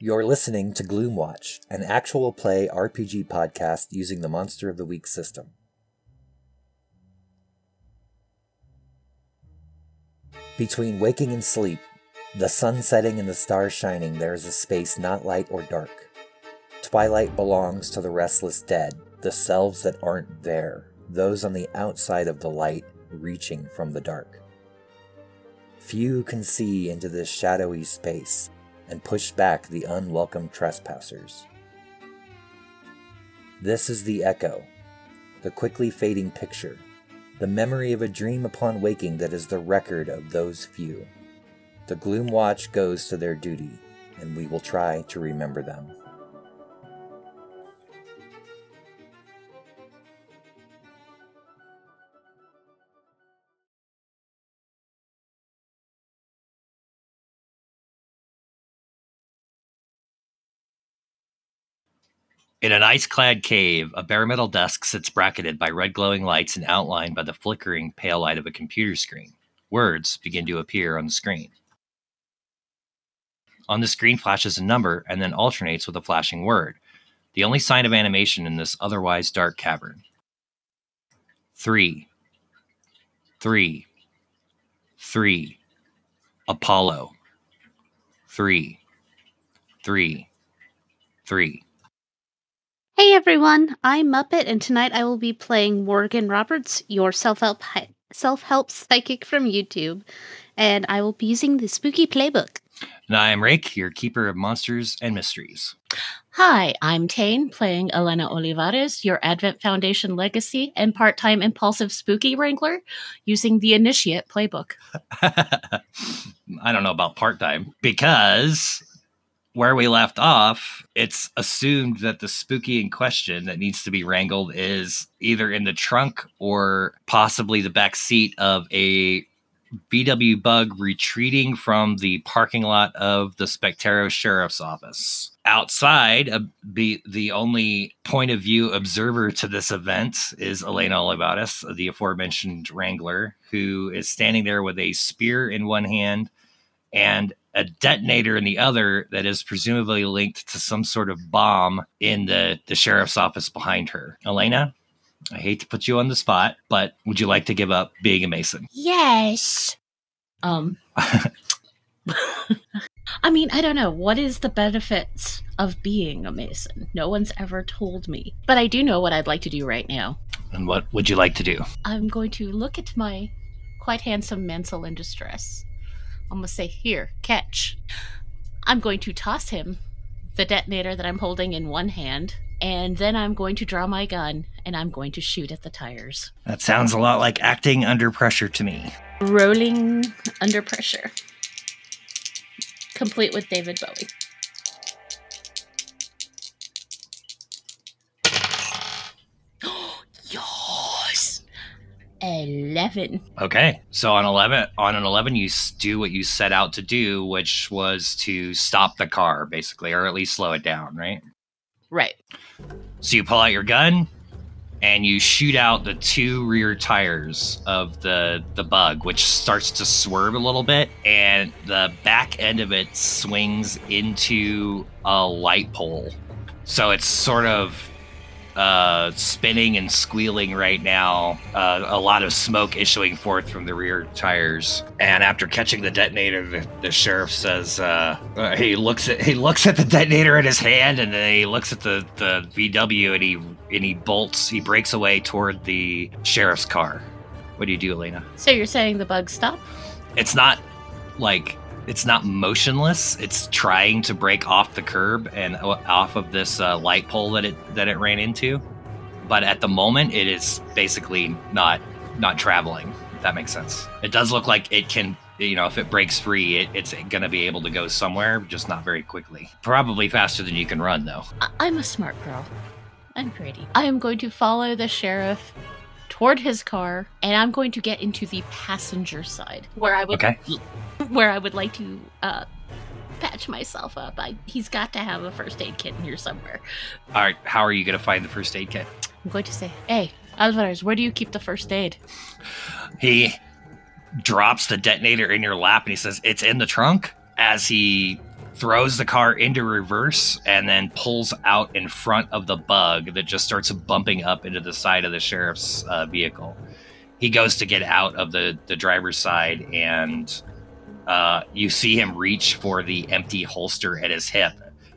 You're listening to Gloomwatch, an actual play RPG podcast using the Monster of the Week system. Between waking and sleep, the sun setting and the stars shining, there is a space not light or dark. Twilight belongs to the restless dead, the selves that aren't there, those on the outside of the light, reaching from the dark. Few can see into this shadowy space and push back the unwelcome trespassers. This is the echo, the quickly fading picture, the memory of a dream upon waking that is the record of those few. The Gloomwatch goes to their duty, and we will try to remember them. In an ice clad cave, a bare metal desk sits bracketed by red glowing lights and outlined by the flickering pale light of a computer screen. Words begin to appear on the screen. On the screen flashes a number and then alternates with a flashing word, the only sign of animation in this otherwise dark cavern. Three. Three. Three. Apollo. Three. Three. Three. Hey everyone, I'm Muppet, and tonight I will be playing Morgan Roberts, your self-help self-help psychic from YouTube, and I will be using the Spooky Playbook. And I'm Rake, your keeper of monsters and mysteries. Hi, I'm Tane, playing Elena Olivares, your Advent Foundation legacy and part-time impulsive spooky wrangler, using the Initiate Playbook. I don't know about part-time because where we left off, it's assumed that the spooky in question that needs to be wrangled is either in the trunk or possibly the back seat of a VW bug retreating from the parking lot of the Spectero Sheriff's Office. Outside, uh, be, the only point of view observer to this event is Elena Olivares, the aforementioned Wrangler, who is standing there with a spear in one hand and a detonator in the other that is presumably linked to some sort of bomb in the, the sheriff's office behind her. Elena, I hate to put you on the spot, but would you like to give up being a Mason? Yes. Um I mean, I don't know. What is the benefits of being a Mason? No one's ever told me. But I do know what I'd like to do right now. And what would you like to do? I'm going to look at my quite handsome Mansell in distress I'm gonna say, here, catch. I'm going to toss him the detonator that I'm holding in one hand, and then I'm going to draw my gun and I'm going to shoot at the tires. That sounds a lot like acting under pressure to me. Rolling under pressure. Complete with David Bowie. 11. Okay. So on 11 on an 11 you do what you set out to do which was to stop the car basically or at least slow it down, right? Right. So you pull out your gun and you shoot out the two rear tires of the the bug which starts to swerve a little bit and the back end of it swings into a light pole. So it's sort of uh, spinning and squealing right now. Uh, a lot of smoke issuing forth from the rear tires. And after catching the detonator, the, the sheriff says uh, uh he looks at he looks at the detonator in his hand, and then he looks at the the VW, and he and he bolts. He breaks away toward the sheriff's car. What do you do, Elena? So you're saying the bug stop? It's not like it's not motionless. It's trying to break off the curb and off of this uh, light pole that it that it ran into. But at the moment, it is basically not not traveling. If that makes sense. It does look like it can. You know, if it breaks free, it, it's going to be able to go somewhere, just not very quickly. Probably faster than you can run, though. I- I'm a smart girl. I'm pretty. I am going to follow the sheriff toward his car, and I'm going to get into the passenger side where I would okay. where I would like to uh, patch myself up. I, he's got to have a first aid kit in here somewhere. All right, how are you going to find the first aid kit? I'm going to say, "Hey, Alvarez, where do you keep the first aid?" He drops the detonator in your lap and he says, "It's in the trunk." As he throws the car into reverse and then pulls out in front of the bug that just starts bumping up into the side of the sheriff's uh, vehicle. He goes to get out of the, the driver's side, and uh, you see him reach for the empty holster at his hip.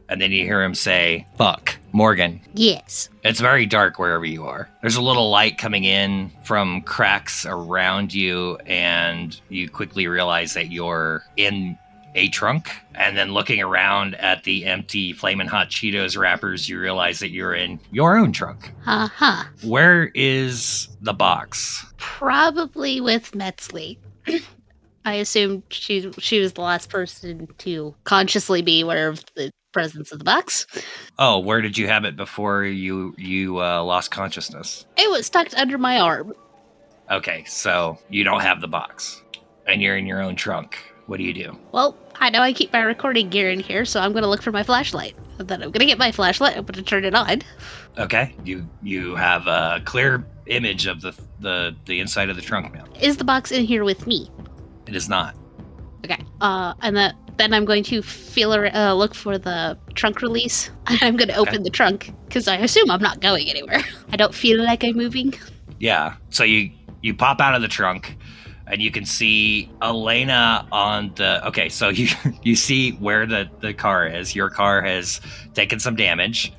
And then you hear him say, Fuck, Morgan, Yes. it's very dark wherever you are. There's a little light coming in from cracks around you, and you quickly realize that you're in a trunk. And then looking around at the empty Flamin' Hot Cheetos wrappers, you realize that you're in your own trunk. Uh huh. Where is the box? Probably with Metzley. I assume she she was the last person to consciously be aware of the presence of the box. Oh, where did you have it before you you uh, lost consciousness? It was tucked under my arm. Okay, so you don't have the box, and you're in your own trunk. What do you do? Well, I know I keep my recording gear in here, so I'm going to look for my flashlight. And then I'm going to get my flashlight. I'm going to turn it on. Okay, you you have a clear image of the the the inside of the trunk now. Is the box in here with me? It is not. Okay. Uh, and that then I'm going to feel ar- uh, look for the trunk release. And I'm going to open Okay. the trunk because I assume I'm not going anywhere. I don't feel like I'm moving. Yeah. So you you pop out of the trunk, and you can see Elena on the. Okay, so you you see where the the car is. Your car has taken some damage.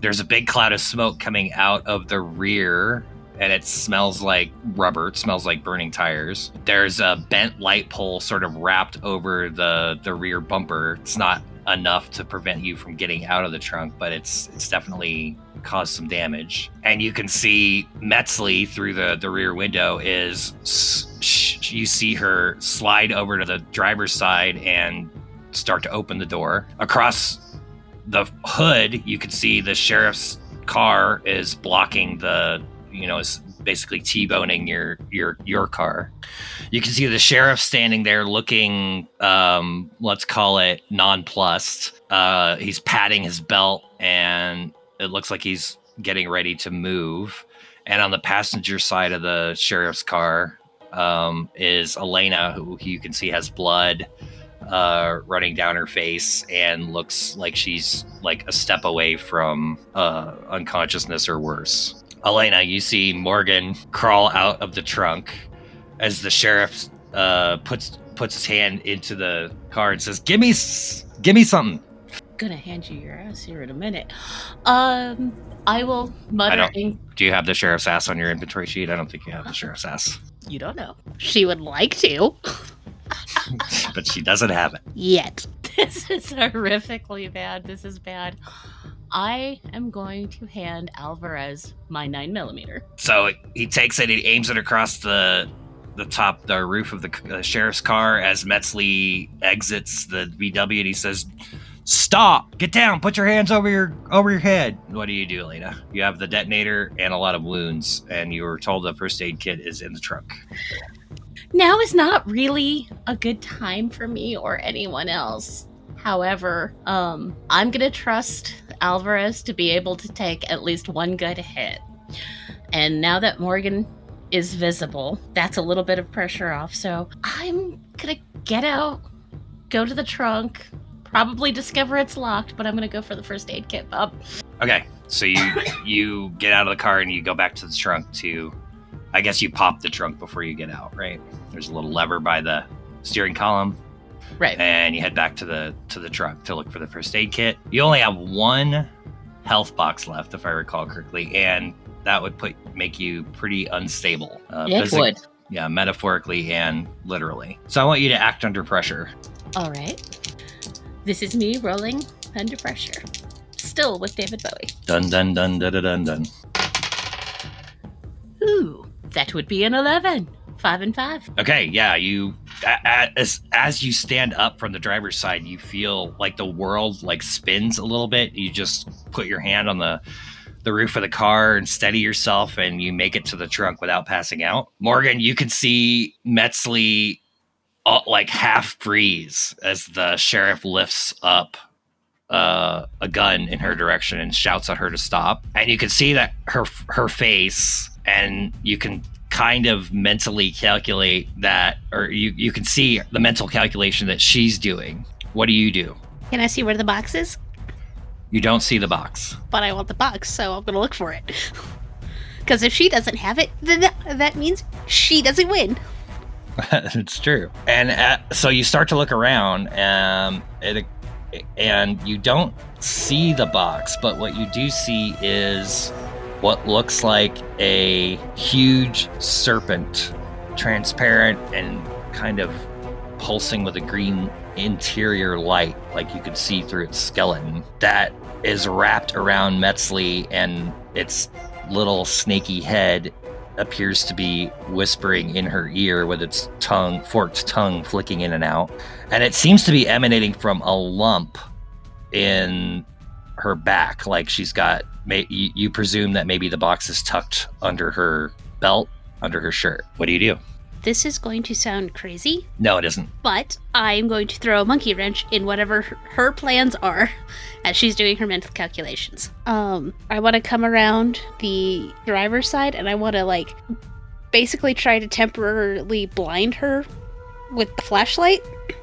There's a big cloud of smoke coming out of the rear. And it smells like rubber. It smells like burning tires. There's a bent light pole sort of wrapped over the the rear bumper. It's not enough to prevent you from getting out of the trunk, but it's it's definitely caused some damage. And you can see Metzley through the the rear window is you see her slide over to the driver's side and start to open the door. Across the hood, you can see the sheriff's car is blocking the you know is basically t-boning your your your car. You can see the sheriff standing there looking um let's call it nonplussed. Uh he's patting his belt and it looks like he's getting ready to move. And on the passenger side of the sheriff's car um is elena who you can see has blood uh, running down her face and looks like she's like a step away from uh, unconsciousness or worse. Elena, you see Morgan crawl out of the trunk as the sheriff uh, puts puts his hand into the car and says, "Give me, give me something." Gonna hand you your ass here in a minute. Um, I will mutter. don't- Do you have the sheriff's ass on your inventory sheet? I don't think you have the sheriff's ass, you don't know. She would like to. but she doesn't have it. Yet. This is horrifically bad. This is bad. I am going to hand Alvarez my nine millimeter. So he takes it, he aims it across the the top, the roof of the uh, sheriff's car as Metzley exits the VW, and he says, "Stop! Get down! Put your hands over your over your head." What do you do, Lena? You have the detonator and a lot of wounds, and you were told the first aid kit is in the trunk. Now is not really a good time for me or anyone else. However, um, I'm gonna trust Alvarez to be able to take at least one good hit. And now that Morgan is visible, that's a little bit of pressure off. So I'm gonna get out, go to the trunk, probably discover it's locked, but I'm gonna go for the first aid kit, Bob. Okay, so you you get out of the car and you go back to the trunk to, I guess you pop the trunk before you get out, right? There's a little lever by the steering column. Right. and you head back to the to the truck to look for the first aid kit. You only have one health box left, if I recall correctly, and that would put make you pretty unstable. Uh, It physic- would. yeah, metaphorically and literally. So I want you to act under pressure. All right. This is me rolling under pressure. Still with David Bowie. Dun dun dun dun dun dun. dun. Ooh, that would be an 11. Five and five. Okay, yeah, you as as you stand up from the driver's side, you feel like the world like spins a little bit. You just put your hand on the the roof of the car and steady yourself, and you make it to the trunk without passing out. Morgan, you can see Metzley uh, like half freeze as the sheriff lifts up uh, a gun in her direction and shouts at her to stop. And you can see that her her face, and you can kind of mentally calculate that, or you you can see the mental calculation that she's doing. What do you do? Can I see where the box is? You don't see the box. But I want the box, so I'm gonna look for it. Because if she doesn't have it, then that, that means she doesn't win. it's true. And uh, so you start to look around, um, it, and you don't see the box, but what you do see is what looks like a huge serpent, transparent and kind of pulsing with a green interior light, like you could see through its skeleton, that is wrapped around Metzley and its little snaky head appears to be whispering in her ear with its tongue, forked tongue flicking in and out. And it seems to be emanating from a lump in her back. Like she's got, may, you, you presume that maybe the box is tucked under her belt, under her shirt. What do you do? This is going to sound crazy, No, it isn't. but I'm going to throw a monkey wrench in whatever her- plans are as she's doing her mental calculations. Um, I want to come around the driver's side and I want to like basically try to temporarily blind her with the flashlight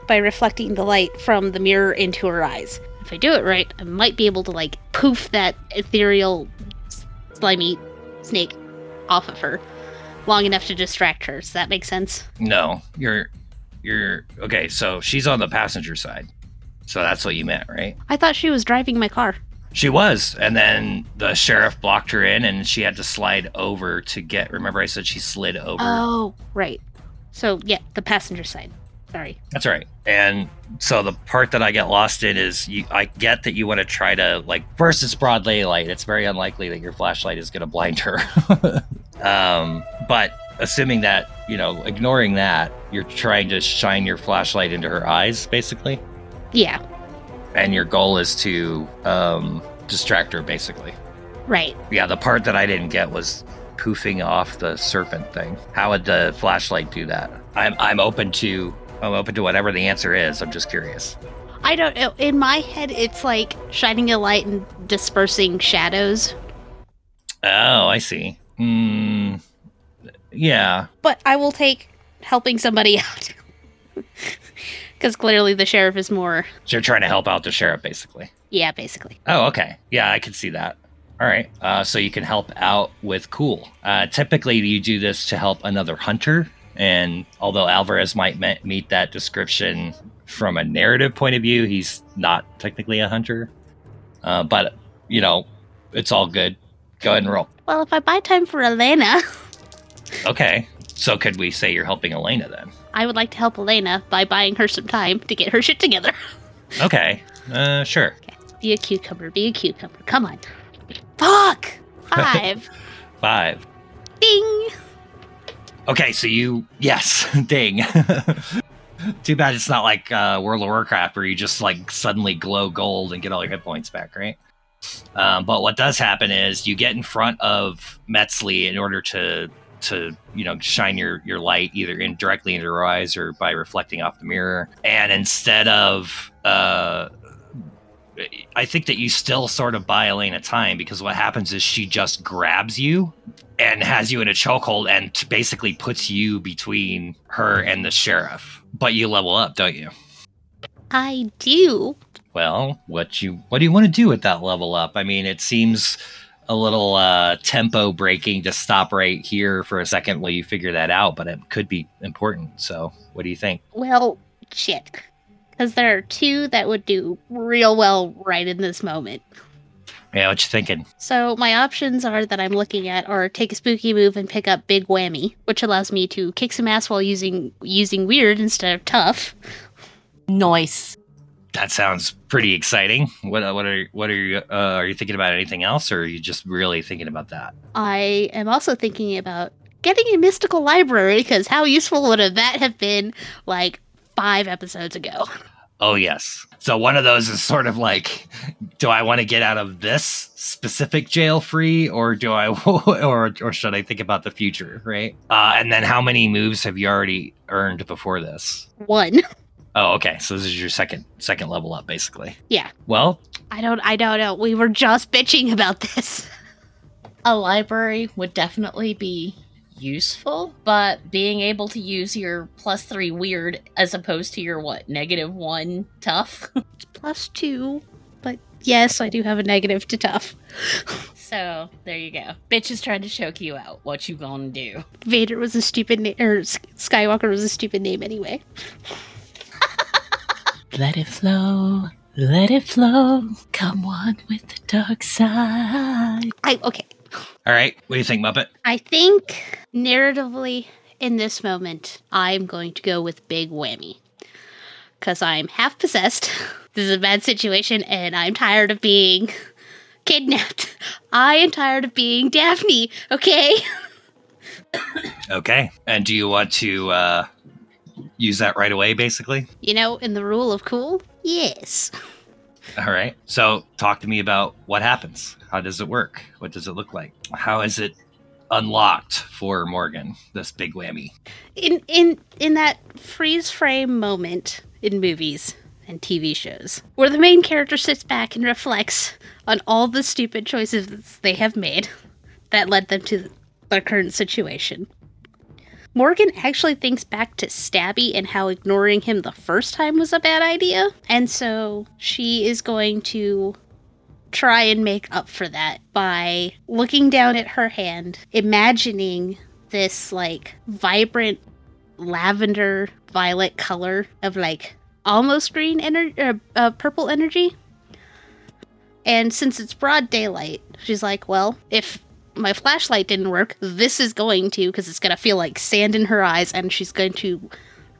by reflecting the light from the mirror into her eyes. If I do it right, I might be able to like poof that ethereal slimy snake off of her long enough to distract her. Does that make sense? No, you're, you're, okay, so she's on the passenger side. So that's what you meant, right? I thought she was driving my car. She was, and then the sheriff blocked her in, and she had to slide over to get. Remember, I said she slid over. Oh, right. So, yeah, the passenger side. Sorry. That's right. And so the part that I get lost in is, you, I get that you want to try to like. First, it's broad daylight. It's very unlikely that your flashlight is going to blind her. um, but assuming that you know, ignoring that, you're trying to shine your flashlight into her eyes, basically, Yeah, and your goal is to um, distract her, basically. right. Yeah, the part that I didn't get was poofing off the serpent thing. How would the flashlight do that? I'm I'm open to I'm open to whatever the answer is. I'm just curious. I don't know. In my head, it's like shining a light and dispersing shadows. Oh, I see. Hmm. Yeah. But I will take helping somebody out. Because clearly the sheriff is more. So you're trying to help out the sheriff, basically. Yeah, basically. Oh, okay. Yeah, I can see that. All right. Uh, so you can help out with cool. Uh, typically, you do this to help another hunter. And although Alvarez might me- meet that description from a narrative point of view, he's not technically a hunter. Uh, but, you know, it's all good. Go ahead and roll. Well, if I buy time for Elena, Okay. So could we say you're helping Elena then? I would like to help Elena by buying her some time to get her shit together. Okay. Uh, sure. Be a cucumber. Be a cucumber. Come on. Fuck! Five. Five. Ding! Okay, so you yes, ding. Too bad it's not like uh, World of Warcraft where you just like suddenly glow gold and get all your hit points back, right? Um, but what does happen is you get in front of Metzley in order to to you know shine your your light either in directly into her eyes or by reflecting off the mirror, and instead of uh, I think that you still sort of buy Elena time because what happens is she just grabs you and has you in a chokehold and t- basically puts you between her and the sheriff. But you level up, don't you? I do. Well, what you what do you want to do with that level up? I mean, it seems a little uh, tempo breaking to stop right here for a second while you figure that out, but it could be important. So, what do you think? Well, shit. Because there are two that would do real well right in this moment. Yeah, what you thinking? So my options are that I'm looking at are take a spooky move and pick up big whammy, which allows me to kick some ass while using using weird instead of tough. Noise. That sounds pretty exciting. What what are what are you uh, are you thinking about anything else, or are you just really thinking about that? I am also thinking about getting a mystical library because how useful would have that have been like five episodes ago? Oh yes. So one of those is sort of like, do I want to get out of this specific jail free, or do I, or or should I think about the future, right? Uh, and then how many moves have you already earned before this? One. Oh, okay. So this is your second second level up, basically. Yeah. Well, I don't I don't know. We were just bitching about this. A library would definitely be useful, but being able to use your plus three weird as opposed to your what negative one tough. It's plus two, but yes, I do have a negative to tough. so there you go. Bitch is trying to choke you out. What you gonna do? Vader was a stupid name, or S- Skywalker was a stupid name anyway. Let it flow. Let it flow. Come on with the dark side. I okay. All right. What do you think, Muppet? I think narratively in this moment, I'm going to go with Big Whammy. Because I'm half possessed. This is a bad situation, and I'm tired of being kidnapped. I am tired of being Daphne, okay? Okay. And do you want to uh, use that right away, basically? You know, in the rule of cool, yes. All right. So, talk to me about what happens. How does it work? What does it look like? How is it unlocked for Morgan? This big whammy. In in in that freeze frame moment in movies and TV shows, where the main character sits back and reflects on all the stupid choices they have made that led them to their current situation. Morgan actually thinks back to Stabby and how ignoring him the first time was a bad idea, and so she is going to try and make up for that by looking down at her hand, imagining this like vibrant lavender violet color of like almost green energy, uh, uh, purple energy. And since it's broad daylight, she's like, well, if my flashlight didn't work, this is going to, because it's going to feel like sand in her eyes, and she's going to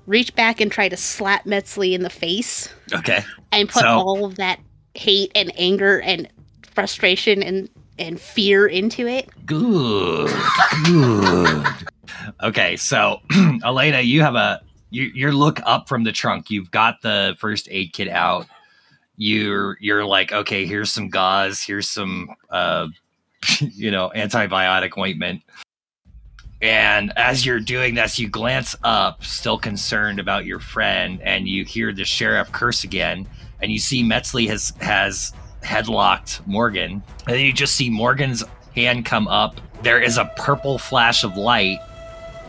reach back and try to slap Metzley in the face Okay. and put So- all of that hate and anger and frustration and, and fear into it. Good. Good. Okay. So, Elena, you have a you you look up from the trunk. You've got the first aid kit out. You're you're like, okay, here's some gauze. Here's some uh, you know, antibiotic ointment. And as you're doing this, you glance up, still concerned about your friend, and you hear the sheriff curse again. And you see Metzley has has headlocked Morgan, and then you just see Morgan's hand come up. There is a purple flash of light,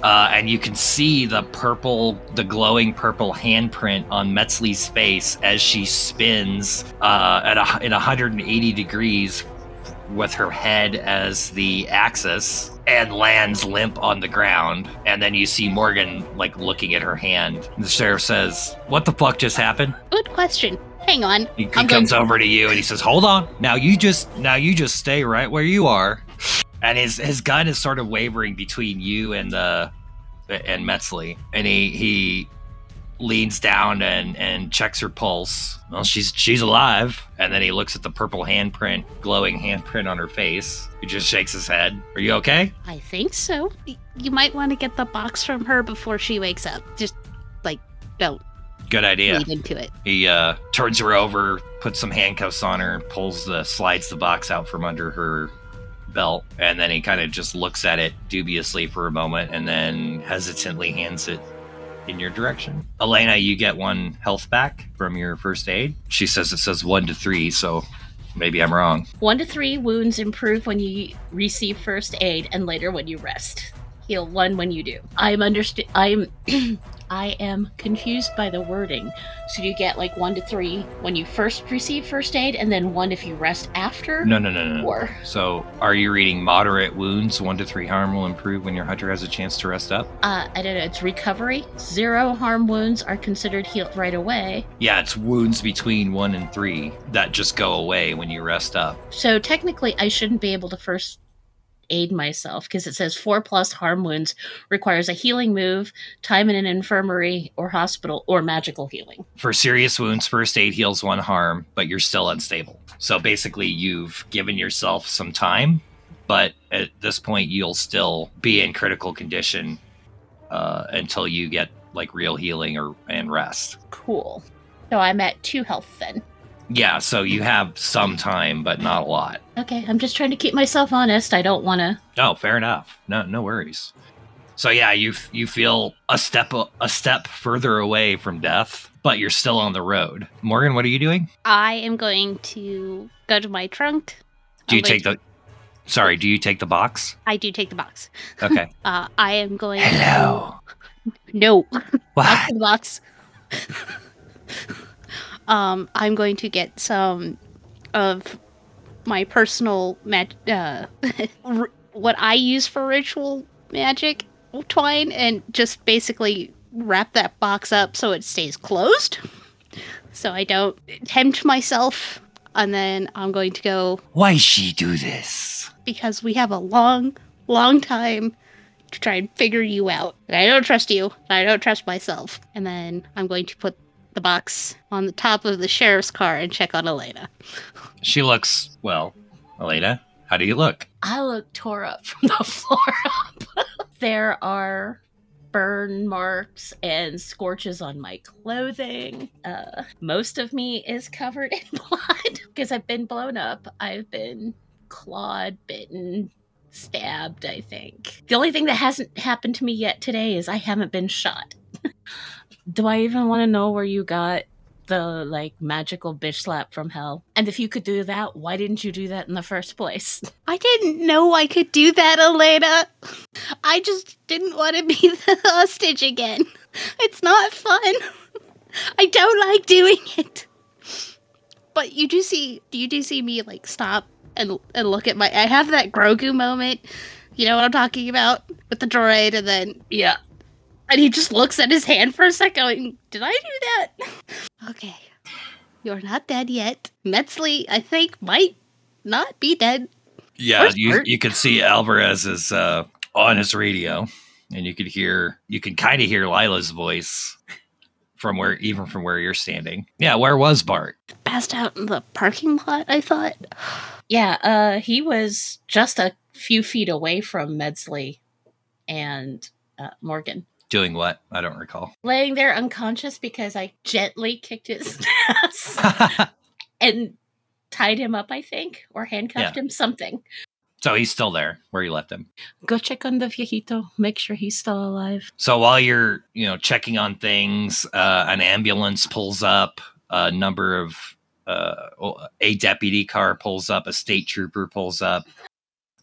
uh, and you can see the purple, the glowing purple handprint on Metzley's face as she spins uh, at a, in 180 degrees with her head as the axis and lands limp on the ground. And then you see Morgan like looking at her hand. The sheriff says, "What the fuck just happened?" Good question. Hang on. He, he comes over to you and he says, "Hold on. Now you just now you just stay right where you are." And his his gun is sort of wavering between you and the and Metzley, and he he leans down and and checks her pulse. Well, she's she's alive. And then he looks at the purple handprint, glowing handprint on her face. He just shakes his head. Are you okay? I think so. You might want to get the box from her before she wakes up. Just like don't Good idea. lead into it. He uh, turns her over, puts some handcuffs on her, and pulls the slides the box out from under her belt, and then he kind of just looks at it dubiously for a moment, and then hesitantly hands it in your direction. Elena, you get one health back from your first aid. She says it says one to three, so maybe I'm wrong. One to three wounds improve when you receive first aid, and later when you rest. Heal one when you do. I'm underst- I'm I am confused by the wording. So do you get like one to three when you first receive first aid, and then one if you rest after? No, no, no, no. no. Or So, are you reading moderate wounds? One to three harm will improve when your hunter has a chance to rest up. uh, I don't know. It's recovery. Zero harm wounds are considered healed right away. Yeah, it's wounds between one and three that just go away when you rest up. So technically, I shouldn't be able to first aid myself because it says four plus harm wounds requires a healing move, time in an infirmary or hospital, or magical healing. For serious wounds, first aid heals one harm, but you're still unstable. So basically, you've given yourself some time, but at this point, you'll still be in critical condition uh, until you get like real healing or and rest. Cool. So I'm at two health then. Yeah, so you have some time, but not a lot. Okay, I'm just trying to keep myself honest. I don't want to. Oh, fair enough. No, no worries. So yeah, you you feel a step a step further away from death, but you're still on the road. Morgan, what are you doing? I am going to go to my trunk. Do you I'm take going the Sorry, do you take the box? I do take the box. Okay. Uh, I am going. Hello. To, no, What? the box. um, I'm going to get some of my personal mag- uh, r- what I use for ritual magic twine, and just basically wrap that box up so it stays closed, so I don't tempt myself. And then I'm going to go Why she do this? because we have a long, long time to try and figure you out. And I don't trust you. I don't trust myself. And then I'm going to put the box on the top of the sheriff's car and check on Elena. She looks well. Elena, how do you look? I look tore up from the floor up. there are burn marks and scorches on my clothing. Uh, most of me is covered in blood because I've been blown up. I've been clawed, bitten, stabbed, I think. The only thing that hasn't happened to me yet today is I haven't been shot. Do I even want to know where you got the like magical bitch slap from hell? And if you could do that, why didn't you do that in the first place? I didn't know I could do that, Elena. I just didn't want to be the hostage again. It's not fun. I don't like doing it. But you do see, do you do see me like stop and and look at my. I have that Grogu moment. You know what I'm talking about with the droid, and then Yeah. And he just looks at his hand for a second, going, "Did I do that?" okay, you're not dead yet. Metzley, I think, might not be dead. Yeah, Where's you Bert? you can see Alvarez is uh, on his radio, and you could hear you can kind of hear Lila's voice from where even from where you're standing. Yeah, where was Bart? Passed out in the parking lot. I thought. Yeah, uh, he was just a few feet away from Metzley and uh, Morgan. Doing what? I don't recall. Laying there unconscious because I gently kicked his ass and tied him up, I think, or handcuffed him, something. so he's still there where you left him. Go check on the viejito, make sure he's still alive. So while you're, you know, checking on things, uh, an ambulance pulls up. A number of uh, a deputy car pulls up. A state trooper pulls up.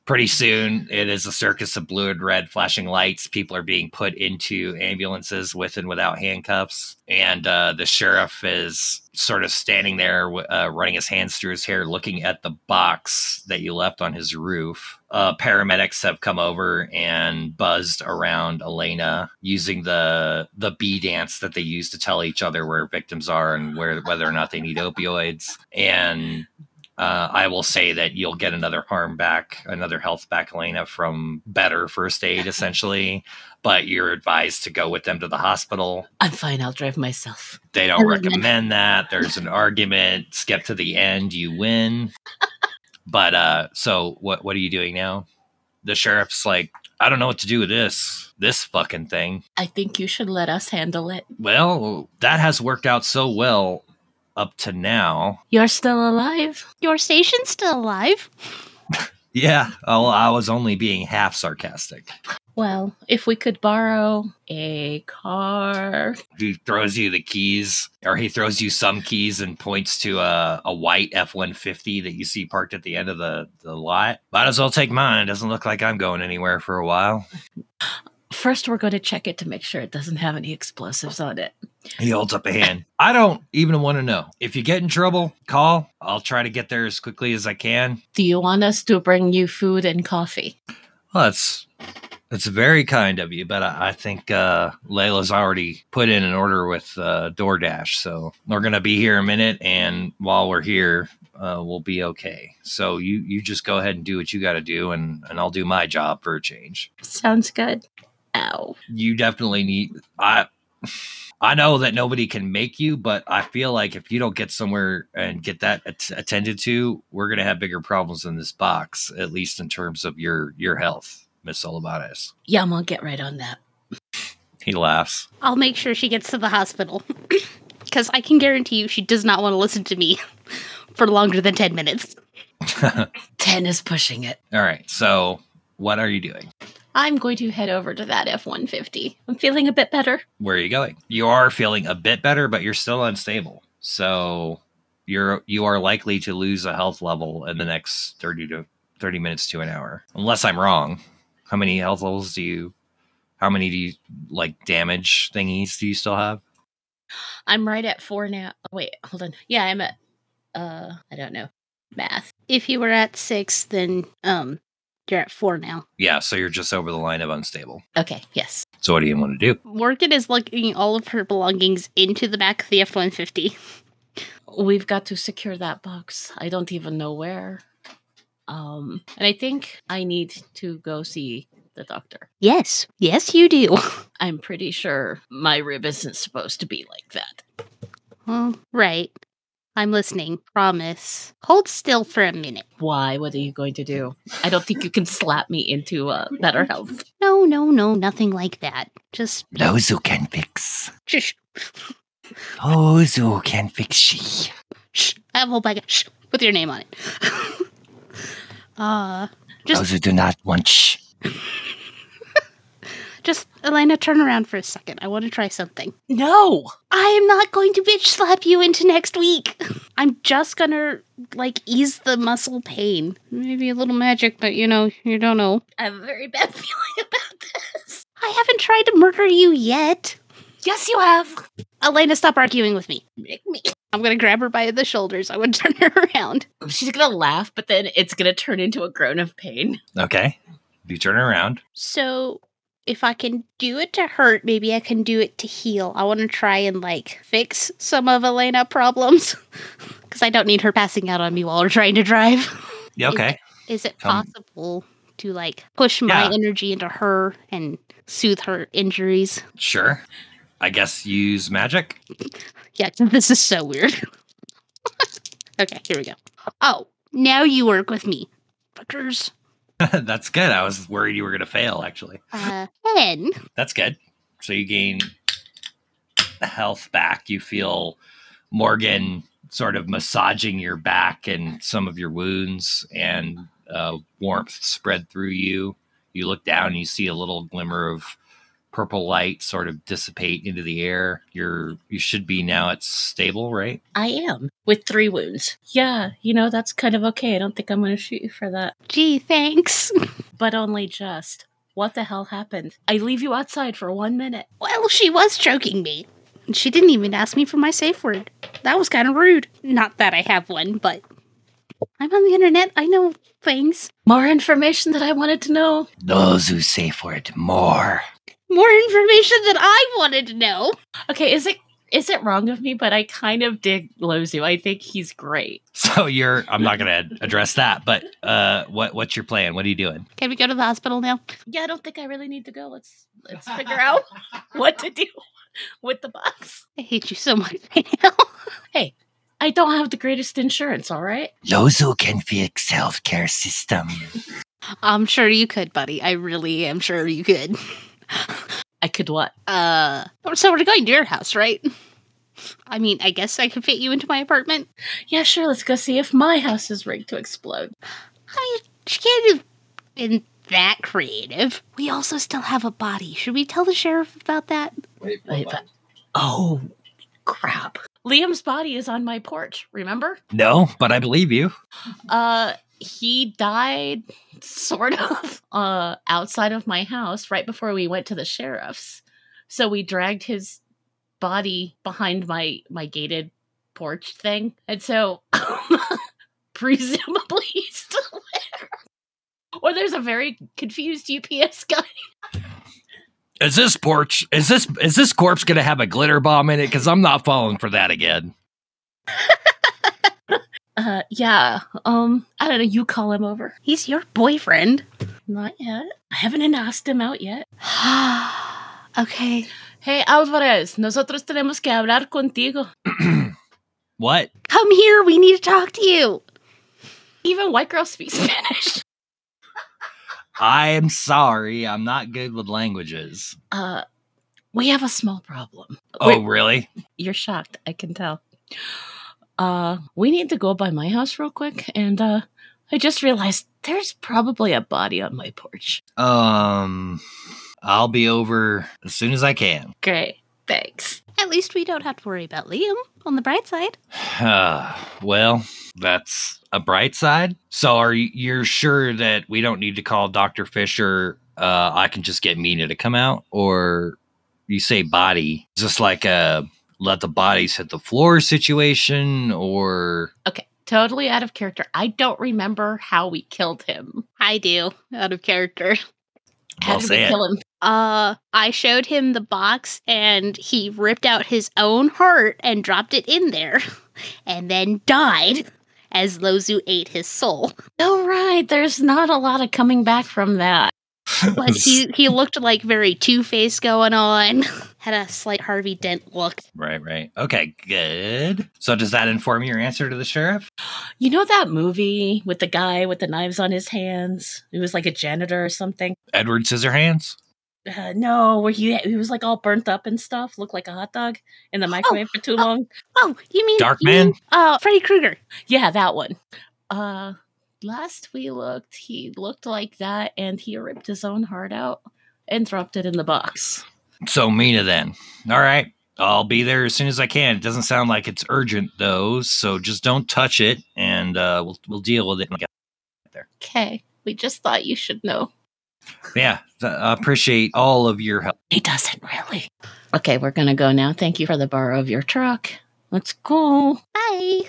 Pretty soon, it is a circus of blue and red flashing lights. People are being put into ambulances with and without handcuffs, and uh, the sheriff is sort of standing there, uh, running his hands through his hair, looking at the box that you left on his roof. Uh, paramedics have come over and buzzed around Elena using the the bee dance that they use to tell each other where victims are and where whether or not they need opioids. And uh, I will say that you'll get another harm back, another health back, Elena, from better first aid, essentially. But you're advised to go with them to the hospital. I'm fine, I'll drive myself. They don't recommend that. There's an argument. Skip to the end, you win. but uh, so what? What are you doing now? The sheriff's like, I don't know what to do with this. This fucking thing. I think you should let us handle it. Well, that has worked out so well up to now. You're still alive? Your station's still alive. Yeah, well, I was only being half sarcastic. Well, if we could borrow a car. He throws you the keys, or he throws you some keys and points to a, a white F 150 that you see parked at the end of the, the lot. Might as well take mine. It doesn't look like I'm going anywhere for a while. First, we're going to check it to make sure it doesn't have any explosives on it. He holds up a hand. I don't even want to know. If you get in trouble, call. I'll try to get there as quickly as I can. Do you want us to bring you food and coffee? Well, that's that's very kind of you, but I, I think uh, Layla's already put in an order with uh, DoorDash, so we're gonna be here a minute, and while we're here, uh, we'll be okay. So you you just go ahead and do what you got to do, and and I'll do my job for a change. Sounds good. Ow. You definitely need I. I know that nobody can make you, but I feel like if you don't get somewhere and get that at- attended to, we're going to have bigger problems in this box, at least in terms of your your health, Miss Olivares. Yeah, I'm going to get right on that. He laughs. I'll make sure she gets to the hospital. Because I can guarantee you she does not want to listen to me for longer than 10 minutes. 10 is pushing it. All right. So, what are you doing? I'm going to head over to that F 150. I'm feeling a bit better. Where are you going? You are feeling a bit better, but you're still unstable. So, you're you are likely to lose a health level in the next 30 to 30 minutes to an hour. Unless I'm wrong. How many health levels do you how many do you like damage thingies do you still have? I'm right at four now. oh, Wait, hold on. Yeah, I'm at. Uh, I don't know math. If you were at six, then um, you're at four now. Yeah, so you're just over the line of unstable. Okay, yes. So what do you want to do? Morgan is lugging all of her belongings into the back of the F one fifty. We've got to secure that box. I don't even know where. Um, and I think I need to go see the doctor. Yes, yes, you do. I'm pretty sure my rib isn't supposed to be like that. well, right. I'm listening. Promise. Hold still for a minute. Why? What are you going to do? I don't think you can slap me into uh, better health. No, no, no, nothing like that. Just Those who can fix. shh, Those who can fix she. shh. I have a whole bag of shh with your name on it. uh, Just- Those who do not want shh. Just Elena, turn around for a second. I want to try something. No! I am not going to bitch slap you into next week. I'm just gonna like ease the muscle pain. Maybe a little magic, but you know, you don't know. I have a very bad feeling about this. I haven't tried to murder you yet. Yes, you have. Elena, stop arguing with me. Make me. I'm gonna grab her by the shoulders. I would turn her around. She's gonna laugh, but then it's gonna turn into a groan of pain. Okay. You turn around. So, if I can do it to hurt, maybe I can do it to heal. I want to try and like fix some of Elena problems because I don't need her passing out on me while we're trying to drive. Yeah, okay. Is it Come- possible to like push my Yeah. energy into her and soothe her injuries? Sure. I guess use magic. yeah, this is so weird. okay, here we go. Oh, now you work with me. Fuckers. That's good. I was worried you were going to fail, actually. Uh, 10. That's good. So you gain health back. You feel Morgan sort of massaging your back and some of your wounds, and uh, warmth spread through you. You look down you see a little glimmer of purple light sort of dissipate into the air. You're you should be now at stable, right? I am with three wounds. Yeah, you know that's kind of okay. I don't think I'm gonna shoot you for that, Gee, thanks. but only just. What the hell happened? I leave you outside for one minute. Well, she was choking me. She didn't even ask me for my safe word. That was kind of rude. Not that I have one, but I'm on the internet. I know things. More information that I wanted to know. Those who say for it more. More information than I wanted to know. Okay, is it is it wrong of me? But I kind of dig Lozu. I think he's great. So you're I'm not going to address that, but uh what what's your plan? What are you doing? Can we go to the hospital now? Yeah, I don't think I really need to go. Let's let's figure out what to do with the box. I hate you so much right now. I don't have the greatest insurance, all right? Lozu can fix healthcare system. I'm sure you could, buddy. I really am sure you could. I could what? Uh, so we're going to your house, right? I mean, I guess I could fit you into my apartment. Yeah, sure, let's go see if my house is rigged to explode. I mean, she can't have been that creative. We also still have a body. Should we tell the sheriff about that? Wait, but- oh, crap. Liam's body is on my porch, remember? No, but I believe you. Uh he died sort of uh outside of my house right before we went to the sheriff's. So we dragged his body behind my my gated porch thing. And so presumably he's still there. Or there's a very confused UPS guy. Is this porch? Is this is this corpse gonna have a glitter bomb in it? Because I'm not falling for that again. Uh yeah. Um I don't know, you call him over. He's your boyfriend. Not yet. I haven't asked him out yet. okay. Hey Alvarez, nosotros tenemos que hablar contigo. What? Come here. We need to talk to you. Even white girls speak Spanish. I'm sorry, I'm not good with languages. Uh, we have a small problem. Oh, Wait, really? you're shocked. I can tell. Uh, we need to go by my house real quick, and uh, I just realized there's probably a body on my porch. Um, I'll be over as soon as I can. Great, thanks. At least we don't have to worry about Liam on the bright side. Uh, well, that's a bright side. So are you you're sure that we don't need to call Dr. Fisher? Uh, I can just get Mina to come out or you say body, just like a let the bodies hit the floor situation or Okay, totally out of character. I don't remember how we killed him. I do, out of character. How Well, did say we it. kill him? Uh, I showed him the box and he ripped out his own heart and dropped it in there and then died as Lozu ate his soul. Oh, right. There's not a lot of coming back from that. But he, he looked like very two faced going on, had a slight Harvey Dent look. Right, right. Okay, good. So does that inform your answer to the sheriff? You know that movie with the guy with the knives on his hands? He was like a janitor or something. Edward Scissorhands? Uh, no, where he he was like all burnt up and stuff, looked like a hot dog in the microwave for too oh. long. Oh, you mean Dark you Man? mean, uh, Freddy Krueger. Yeah, that one. Uh, last we looked, he looked like that, and he ripped his own heart out and dropped it in the box. So Mina then. All right. I'll be there as soon as I can. It doesn't sound like it's urgent though, so just don't touch it and uh, we'll we'll deal with it. when we get there. Okay, we just thought you should know. Yeah, th- I appreciate all of your help. He doesn't really. Okay, we're gonna go now. Thank you for the borrow of your truck. Let's go. Bye.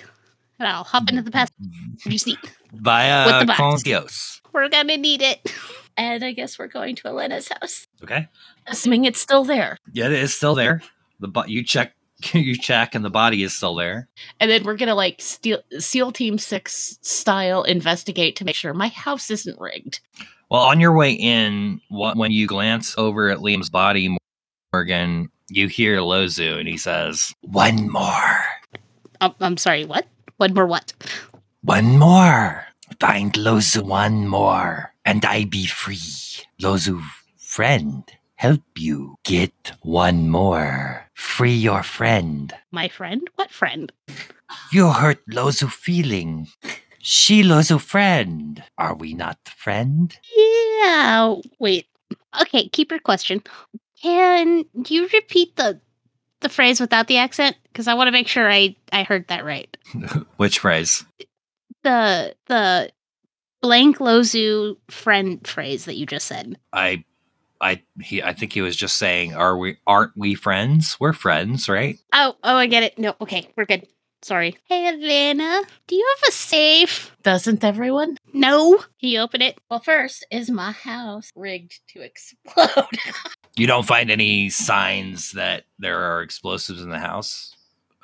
And I'll hop into the passenger mm. seat. Via the box. con Dios. We're gonna need it. And I guess we're going to Elena's house, Okay. assuming it's still there. Yeah, it is still there. The bo- you check you check and the body is still there. And then we're gonna like steal, SEAL Team Six style investigate to make sure my house isn't rigged. Well, on your way in, wh- when you glance over at Liam's body, Morgan, you hear Lozu and he says, "One more." Oh, I'm sorry, what? One more what? One more. Find Lozu one more, and I be free. Lozu friend, help you get one more. Free your friend. My friend? What friend? You hurt Lozu feeling. She Lozu friend. Are we not friend? Yeah. Wait. Okay, keep your question. Can you repeat the the phrase without the accent? Because I want to make sure I I heard that right. Which phrase? The the blank Lozu friend phrase that you just said. I, I, he, I think he was just saying, "Are we? Aren't we friends? We're friends, right?" Oh, oh, I get it. No, okay, we're good. Sorry. Hey, Atlanta, do you have a safe? Doesn't everyone? No. Can you open it? Well, first, is my house rigged to explode? You don't find any signs that there are explosives in the house.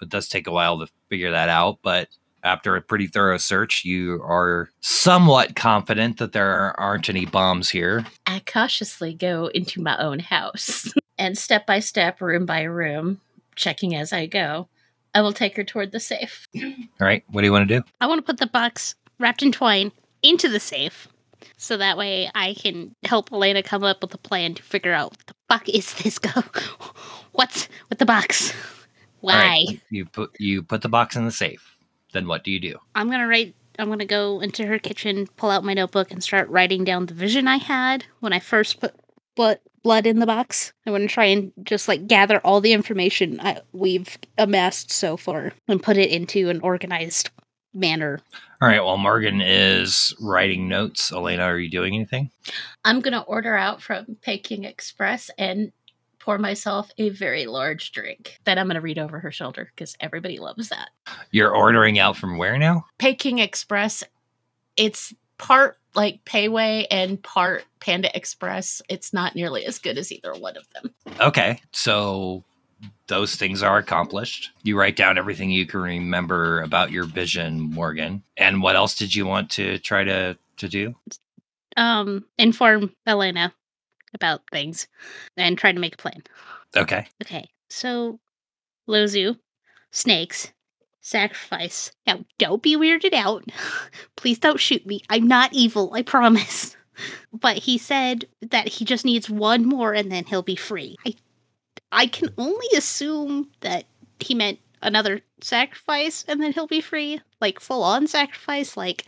It does take a while to figure that out, but after a pretty thorough search, you are somewhat confident that there aren't any bombs here. I cautiously go into my own house and step by step, room by room, checking as I go. I will take her toward the safe. All right, what do you want to do? I want to put the box wrapped in twine into the safe. So that way I can help Elena come up with a plan to figure out what the fuck is this go? What's with the box? Why? Right, you put you put the box in the safe. Then what do you do? I'm gonna write I'm gonna go into her kitchen, pull out my notebook, and start writing down the vision I had when I first put blood blood in the box. I want to try and just like gather all the information I, we've amassed so far and put it into an organized manner. All right, while Morgan is writing notes, Elena, are you doing anything? I'm going to order out from Peking Express and pour myself a very large drink that I'm going to read over her shoulder because everybody loves that. You're ordering out from where now? Peking Express, it's part like Payway and part Panda Express. It's not nearly as good as either one of them. Okay, so those things are accomplished. You write down everything you can remember about your vision, Morgan. And what else did you want to try to to do? Um, inform Elena about things and try to make a plan. Okay. Okay, so Lozu, snakes, sacrifice. Now, don't be weirded out. Please don't shoot me. I'm not evil, I promise. But he said that he just needs one more and then he'll be free. I, I can only assume that he meant another sacrifice and then he'll be free. Like full on sacrifice, like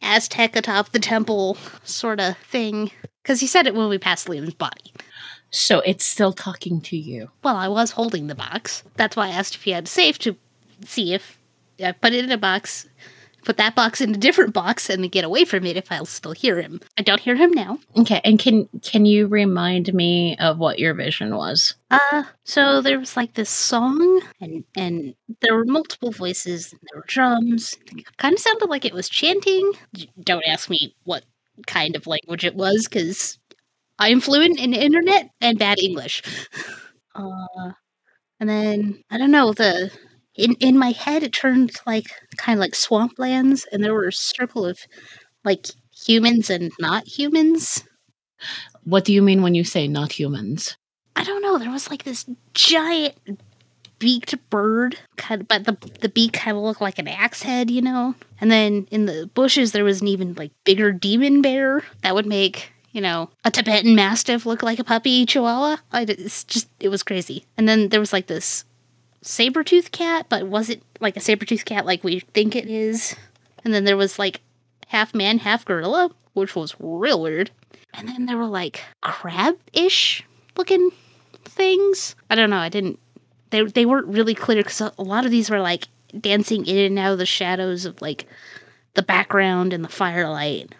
Aztec atop the temple sort of thing. Because he said it when we passed Liam's body. So it's still talking to you. Well, I was holding the box. That's why I asked if he had a safe to see if I put it in a box, put that box in a different box, and get away from it if I'll still hear him. I don't hear him now. Okay, and can can you remind me of what your vision was? Uh, so there was like this song, and and there were multiple voices, and there were drums. Kind of sounded like it was chanting. Don't ask me what kind of language it was, because I am fluent in internet and bad English. Uh, and then I don't know the in in my head it turned like kind of like swamplands, and there were a circle of like humans and not humans. What do you mean when you say not humans? I don't know. There was like this giant beaked bird, kind of, but the the beak kind of looked like an axe head, you know. And then in the bushes there was an even like bigger demon bear that would make you know a Tibetan Mastiff look like a puppy Chihuahua. I, it's just it was crazy. And then there was like this saber tooth cat, but wasn't like a saber tooth cat like we think it is. And then there was like half man, half gorilla, which was real weird. And then there were like crab ish looking things. I don't know. I didn't. They they weren't really clear because a lot of these were like dancing in and out of the shadows of like the background and the firelight.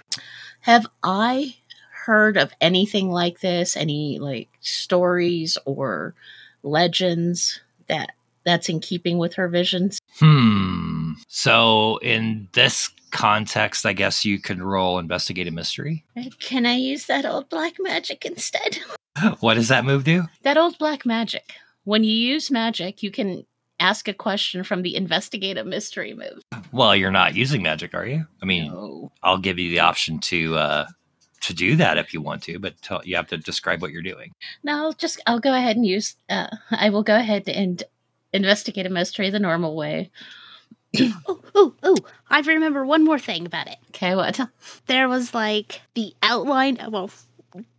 Have I heard of anything like this? Any like stories or legends that that's in keeping with her visions? Hmm. So in this context, I guess you can roll investigate a mystery. Can I use that old black magic instead? What does that move do? That old black magic. When you use magic, you can ask a question from the investigate a mystery move. Well, you're not using magic, are you? I mean, No. I'll give you the option to uh to do that if you want to, but tell, you have to describe what you're doing. No, I'll just I'll go ahead and use uh I will go ahead and investigate a mystery the normal way. Oh, oh, oh! I remember one more thing about it. Okay, what? There was like the outline of a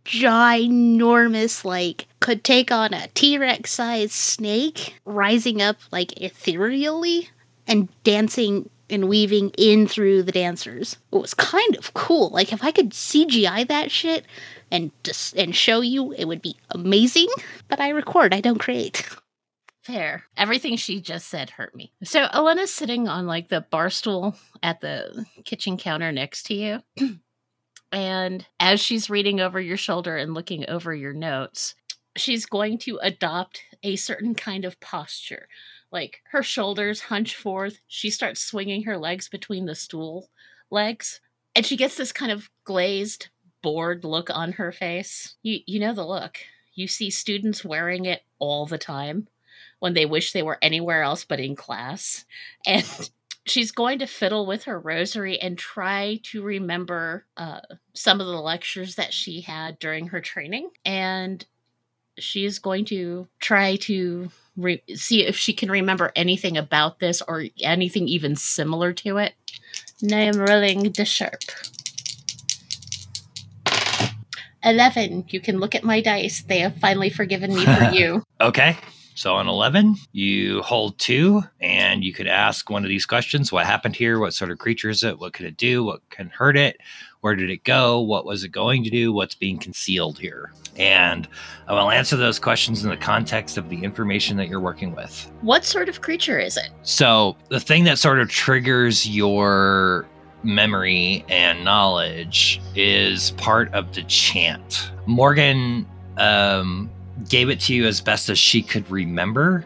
ginormous, like, could take on a T Rex sized snake rising up, like, ethereally and dancing and weaving in through the dancers. It was kind of cool. Like, if I could CGI that shit and just and show you, it would be amazing. But I record, I don't create. Fair. Everything she just said hurt me. So Elena's sitting on like the bar stool at the kitchen counter next to you. and as she's reading over your shoulder and looking over your notes, she's going to adopt a certain kind of posture. Like her shoulders hunch forth. She starts swinging her legs between the stool legs. And she gets this kind of glazed, bored look on her face. You, you know the look. You see students wearing it all the time when they wish they were anywhere else but in class. And she's going to fiddle with her rosary and try to remember uh, some of the lectures that she had during her training. And she is going to try to re- see if she can remember anything about this or anything even similar to it. And I am rolling the sharp. 11. You can look at my dice. They have finally forgiven me for you. Okay. So on 11, you hold two and you could ask one of these questions What happened here? What sort of creature is it? What could it do? What can hurt it? Where did it go? What was it going to do? What's being concealed here? And I will answer those questions in the context of the information that you're working with. What sort of creature is it? So the thing that sort of triggers your memory and knowledge is part of the chant. Morgan um, gave it to you as best as she could remember.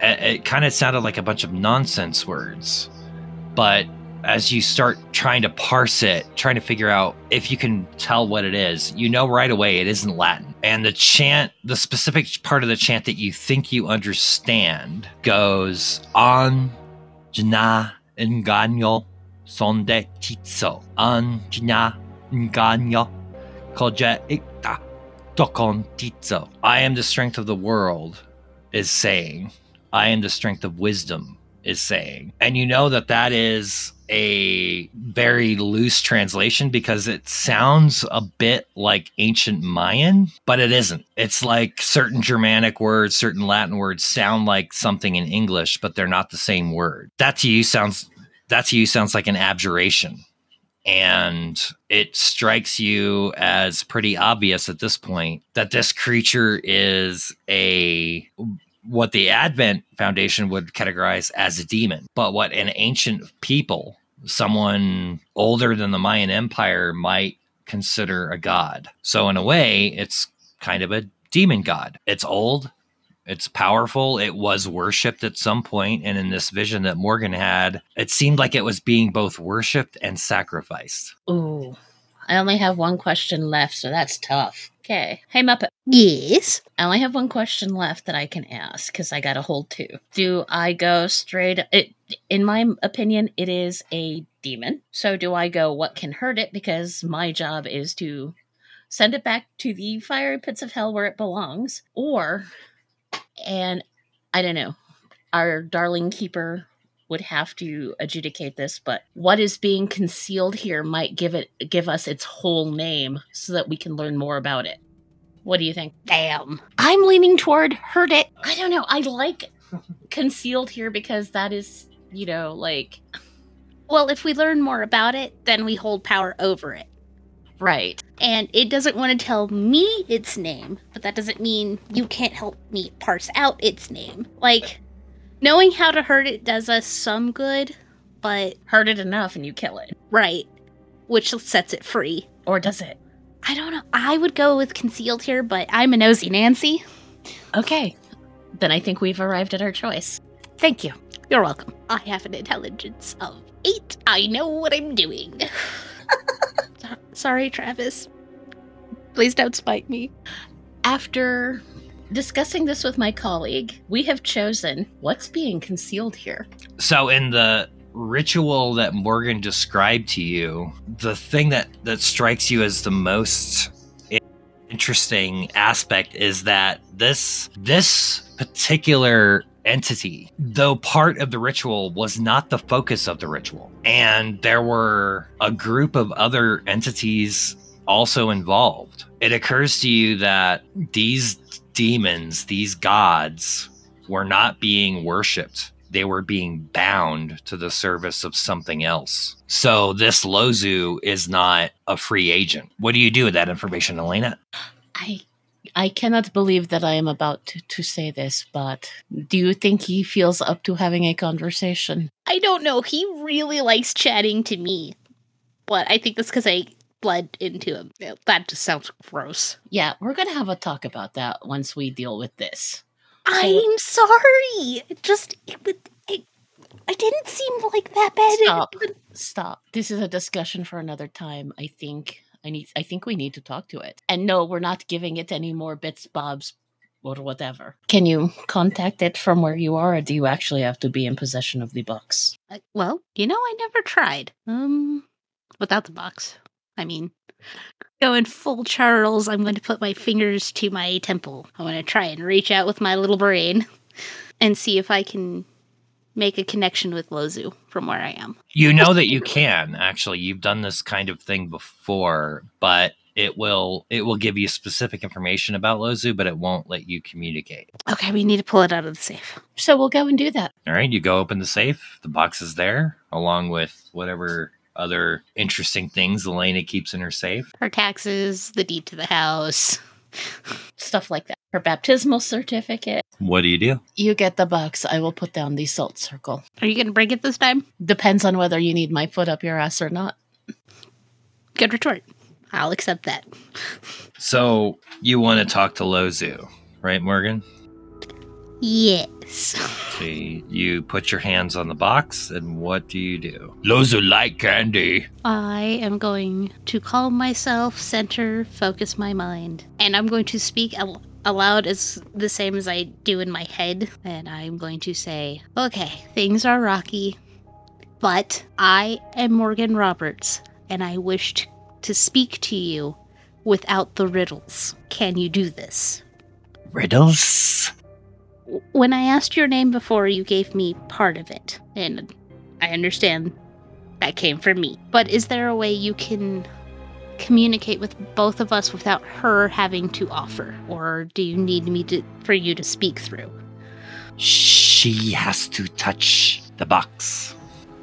It, it kind of sounded like a bunch of nonsense words, but as you start trying to parse it, trying to figure out if you can tell what it is, you know right away it isn't Latin. And the chant, the specific part of the chant that you think you understand goes on jna engaño son de tizo an jna engaño koje icta tokon tizo. I am the strength of the world is saying. I am the strength of wisdom is saying. And you know that that is a very loose translation because it sounds a bit like ancient Mayan, but it isn't. It's like certain Germanic words, certain Latin words sound like something in English, but they're not the same word. That to you sounds that to you sounds like an abjuration. And it strikes you as pretty obvious at this point that this creature is a what the Advent Foundation would categorize as a demon, but what an ancient people, someone older than the Mayan Empire, might consider a god. So, in a way, it's kind of a demon god. It's old, it's powerful. It was worshipped at some point, and in this vision that Morgan had, it seemed like it was being both worshipped and sacrificed. Ooh, I only have one question left, so that's tough. Okay. Hey, Muppet. Yes. I only have one question left that I can ask because I got to hold two. Do I go straight? It, in my opinion, it is a demon. So do I go, what can hurt it? Because my job is to send it back to the fiery pits of hell where it belongs. Or, and I don't know, our darling keeper would have to adjudicate this, but what is being concealed here might give it give us its whole name so that we can learn more about it. What do you think? Damn. I'm leaning toward hurt it. I don't know. I like concealed here because that is, you know, like Well, if we learn more about it, then we hold power over it. Right. And it doesn't want to tell me its name, but that doesn't mean you can't help me parse out its name. Like, knowing how to hurt it does us some good, but Hurt it enough and you kill it. right, which sets it free. Or does it? I don't know. I would go with concealed here, but I'm a nosy Nancy. Okay. Then I think we've arrived at our choice. Thank you. You're welcome. I have an intelligence of eight. I know what I'm doing. So- Sorry, Travis. Please don't spite me. After discussing this with my colleague, we have chosen what's being concealed here. So, in the ritual that Morgan described to you, the thing that that strikes you as the most interesting aspect is that this this particular entity, though part of the ritual, was not the focus of the ritual, and there were a group of other entities also involved. It occurs to you that these demons, these gods, were not being worshipped. They were being bound to the service of something else. So this Lozu is not a free agent. What do you do with that information, Elena? I I cannot believe that I am about to, to say this, but do you think he feels up to having a conversation? I don't know. He really likes chatting to me. But I think that's because I bled into him. That just sounds gross. Yeah, we're gonna have a talk about that once we deal with this. I'm sorry. It just it, it, it didn't seem like that bad. Stop. Stop. This is a discussion for another time. I think I need I think we need to talk to it. And no, we're not giving it any more bits, bobs, or whatever. Can you contact it from where you are, or do you actually have to be in possession of the box? Uh, well, you know, I never tried. Um, without the box. I mean, going full Charles, I'm going to put my fingers to my temple. I want to try and reach out with my little brain and see if I can make a connection with Lozu from where I am. You know that you can actually. You've done this kind of thing before, but it will it will give you specific information about Lozu, but it won't let you communicate. Okay, we need to pull it out of the safe. So we'll go and do that. All right, you go open the safe. The box is there, along with whatever other interesting things Elena keeps in her safe. Her taxes, the deed to the house. Stuff like that. Her baptismal certificate. What do you do? You get the box. I will put down the salt circle. Are you going to break it this time? Depends on whether you need my foot up your ass or not. Good retort. I'll accept that. So you want to talk to Lozu, right, Morgan? Yes. So you, you put your hands on the box, and what do you do? Those who like candy. I am going to calm myself, center, focus my mind, and I'm going to speak al- aloud as the same as I do in my head. And I'm going to say, okay, things are rocky, but I am Morgan Roberts, and I wish t- to speak to you without the riddles. Can you do this? Riddles? When I asked your name before, you gave me part of it, and I understand that came from me. But is there a way you can communicate with both of us without her having to offer, or do you need me to for you to speak through? She has to touch the box.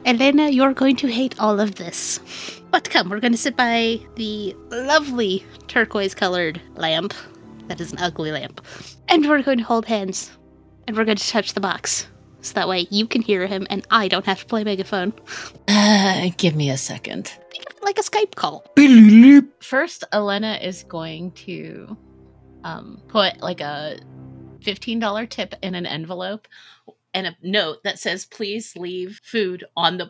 Elena, you're going to hate all of this. But come, we're going to sit by the lovely turquoise colored lamp. That is an ugly lamp. And we're going to hold hands. And we're going to touch the box. So that way you can hear him and I don't have to play megaphone. Uh, give me a second. Think of it like a Skype call. First, Elena is going to um, put like a $15 tip in an envelope and a note that says, please leave food on the.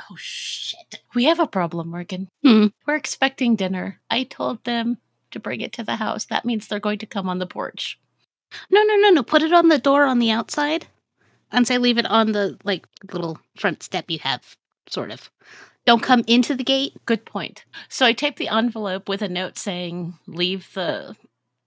Oh, shit. We have a problem, Morgan. Hmm. We're expecting dinner. I told them to bring it to the house. That means they're going to come on the porch. No, no, no, no. Put it on the door on the outside. And say leave it on the like little front step you have, sort of. Don't come into the gate. Good point. So I tape the envelope with a note saying, leave the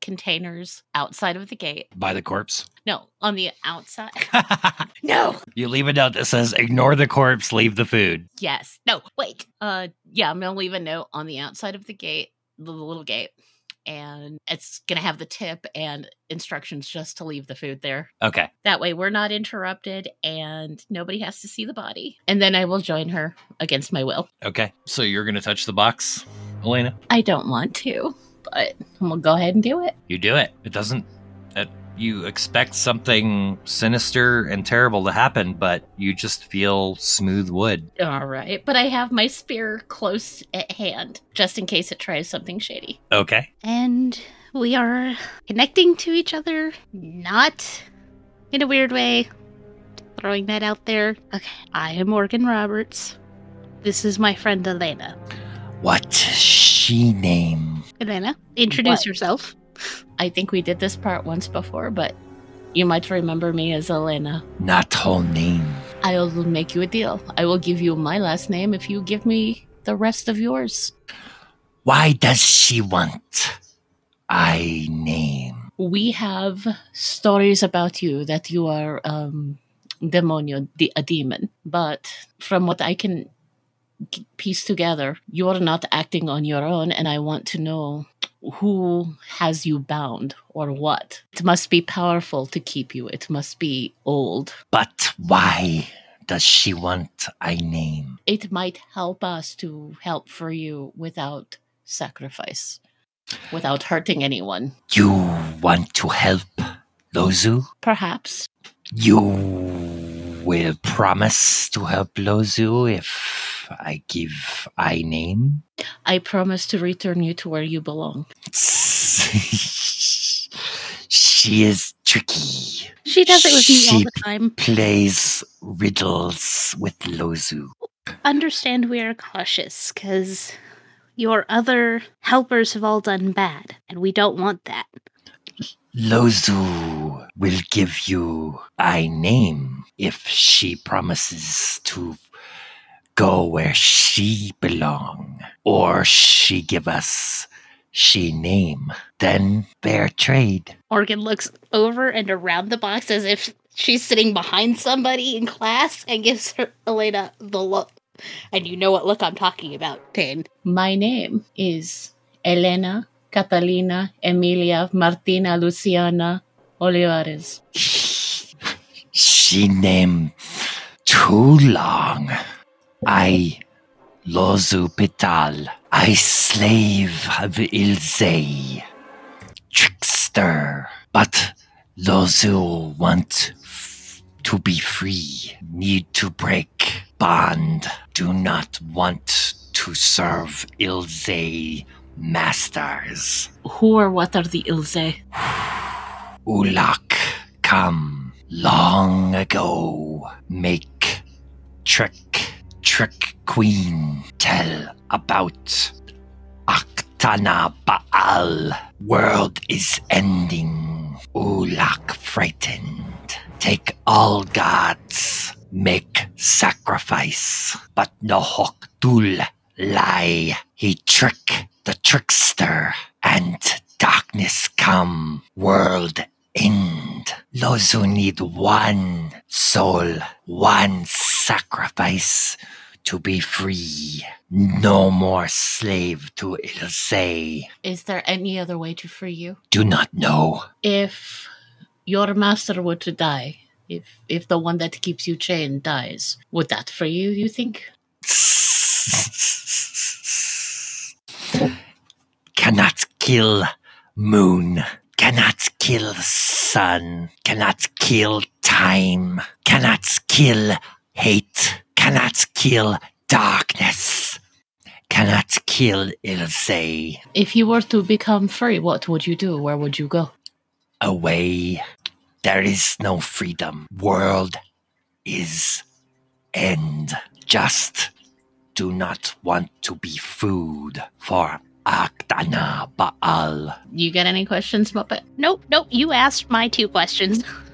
containers outside of the gate. By the corpse. No, on the outside. no. you leave a note that says, ignore the corpse, leave the food. Yes. No, wait. Uh yeah, I'm gonna leave a note on the outside of the gate, the little gate. And it's gonna have the tip and instructions just to leave the food there. Okay. That way we're not interrupted and nobody has to see the body. And then I will join her against my will. Okay. So you're going to touch the box, Elena? I don't want to, but we'll go ahead and do it. You do it. It doesn't. It, you expect something sinister and terrible to happen, but you just feel smooth wood. All right. But I have my spear close at hand just in case it tries something shady. Okay. And we are connecting to each other, not in a weird way. Throwing that out there. Okay, I am Morgan Roberts. This is my friend Elena. What she name? Elena, introduce What? yourself. I think we did this part once before, but you might remember me as Elena. Not whole name. I'll make you a deal. I will give you my last name if you give me the rest of yours. Why does she want I name? We have stories about you that you are um demonio, de- a demon. But from what I can piece together, you are not acting on your own, and I want to know who has you bound or what. It must be powerful to keep you. It must be old. But why does she want a name? It might help us to help for you without sacrifice, without hurting anyone. You want to help Lozu? Perhaps. You will promise to help Lozu if I give I name? I promise to return you to where you belong. she is tricky. She does it with me all the time. Plays riddles with Lozu. Understand we are cautious, because your other helpers have all done bad, and we don't want that. Lozu will give you I name if she promises to go where she belong, or she give us she name. Then fair trade. Morgan looks over and around the box as if she's sitting behind somebody in class and gives her Elena the look. And you know what look I'm talking about, Tane. My name is Elena Catalina Emilia Martina Luciana Olivares. She name too long. I Lozu Pital. I slave of Ilze. Trickster. But Lozu want f- to be free. Need to break bond. Do not want to serve Ilze masters. Who or what are the Ilze? Ulak come long ago. Make trick, trick queen. Tell about Aktana Baal. World is ending. Ulak frightened. Take all gods. Make sacrifice. But no Hokdul lie. He trick the trickster. And darkness come. World end. Lozu need one soul, one sacrifice to be free. No more slave to Ilse. Is there any other way to free you? Do not know. If your master were to die If if the one that keeps you chained dies, would that free you? You think? cannot kill moon, cannot kill sun, cannot kill time, cannot kill hate, cannot kill darkness, cannot kill Ilse. If you were to become free, what would you do? Where would you go? Away. There is no freedom. World is end. Just do not want to be food for Akdana Baal. You get any questions, Muppet? Nope, nope. You asked my two questions.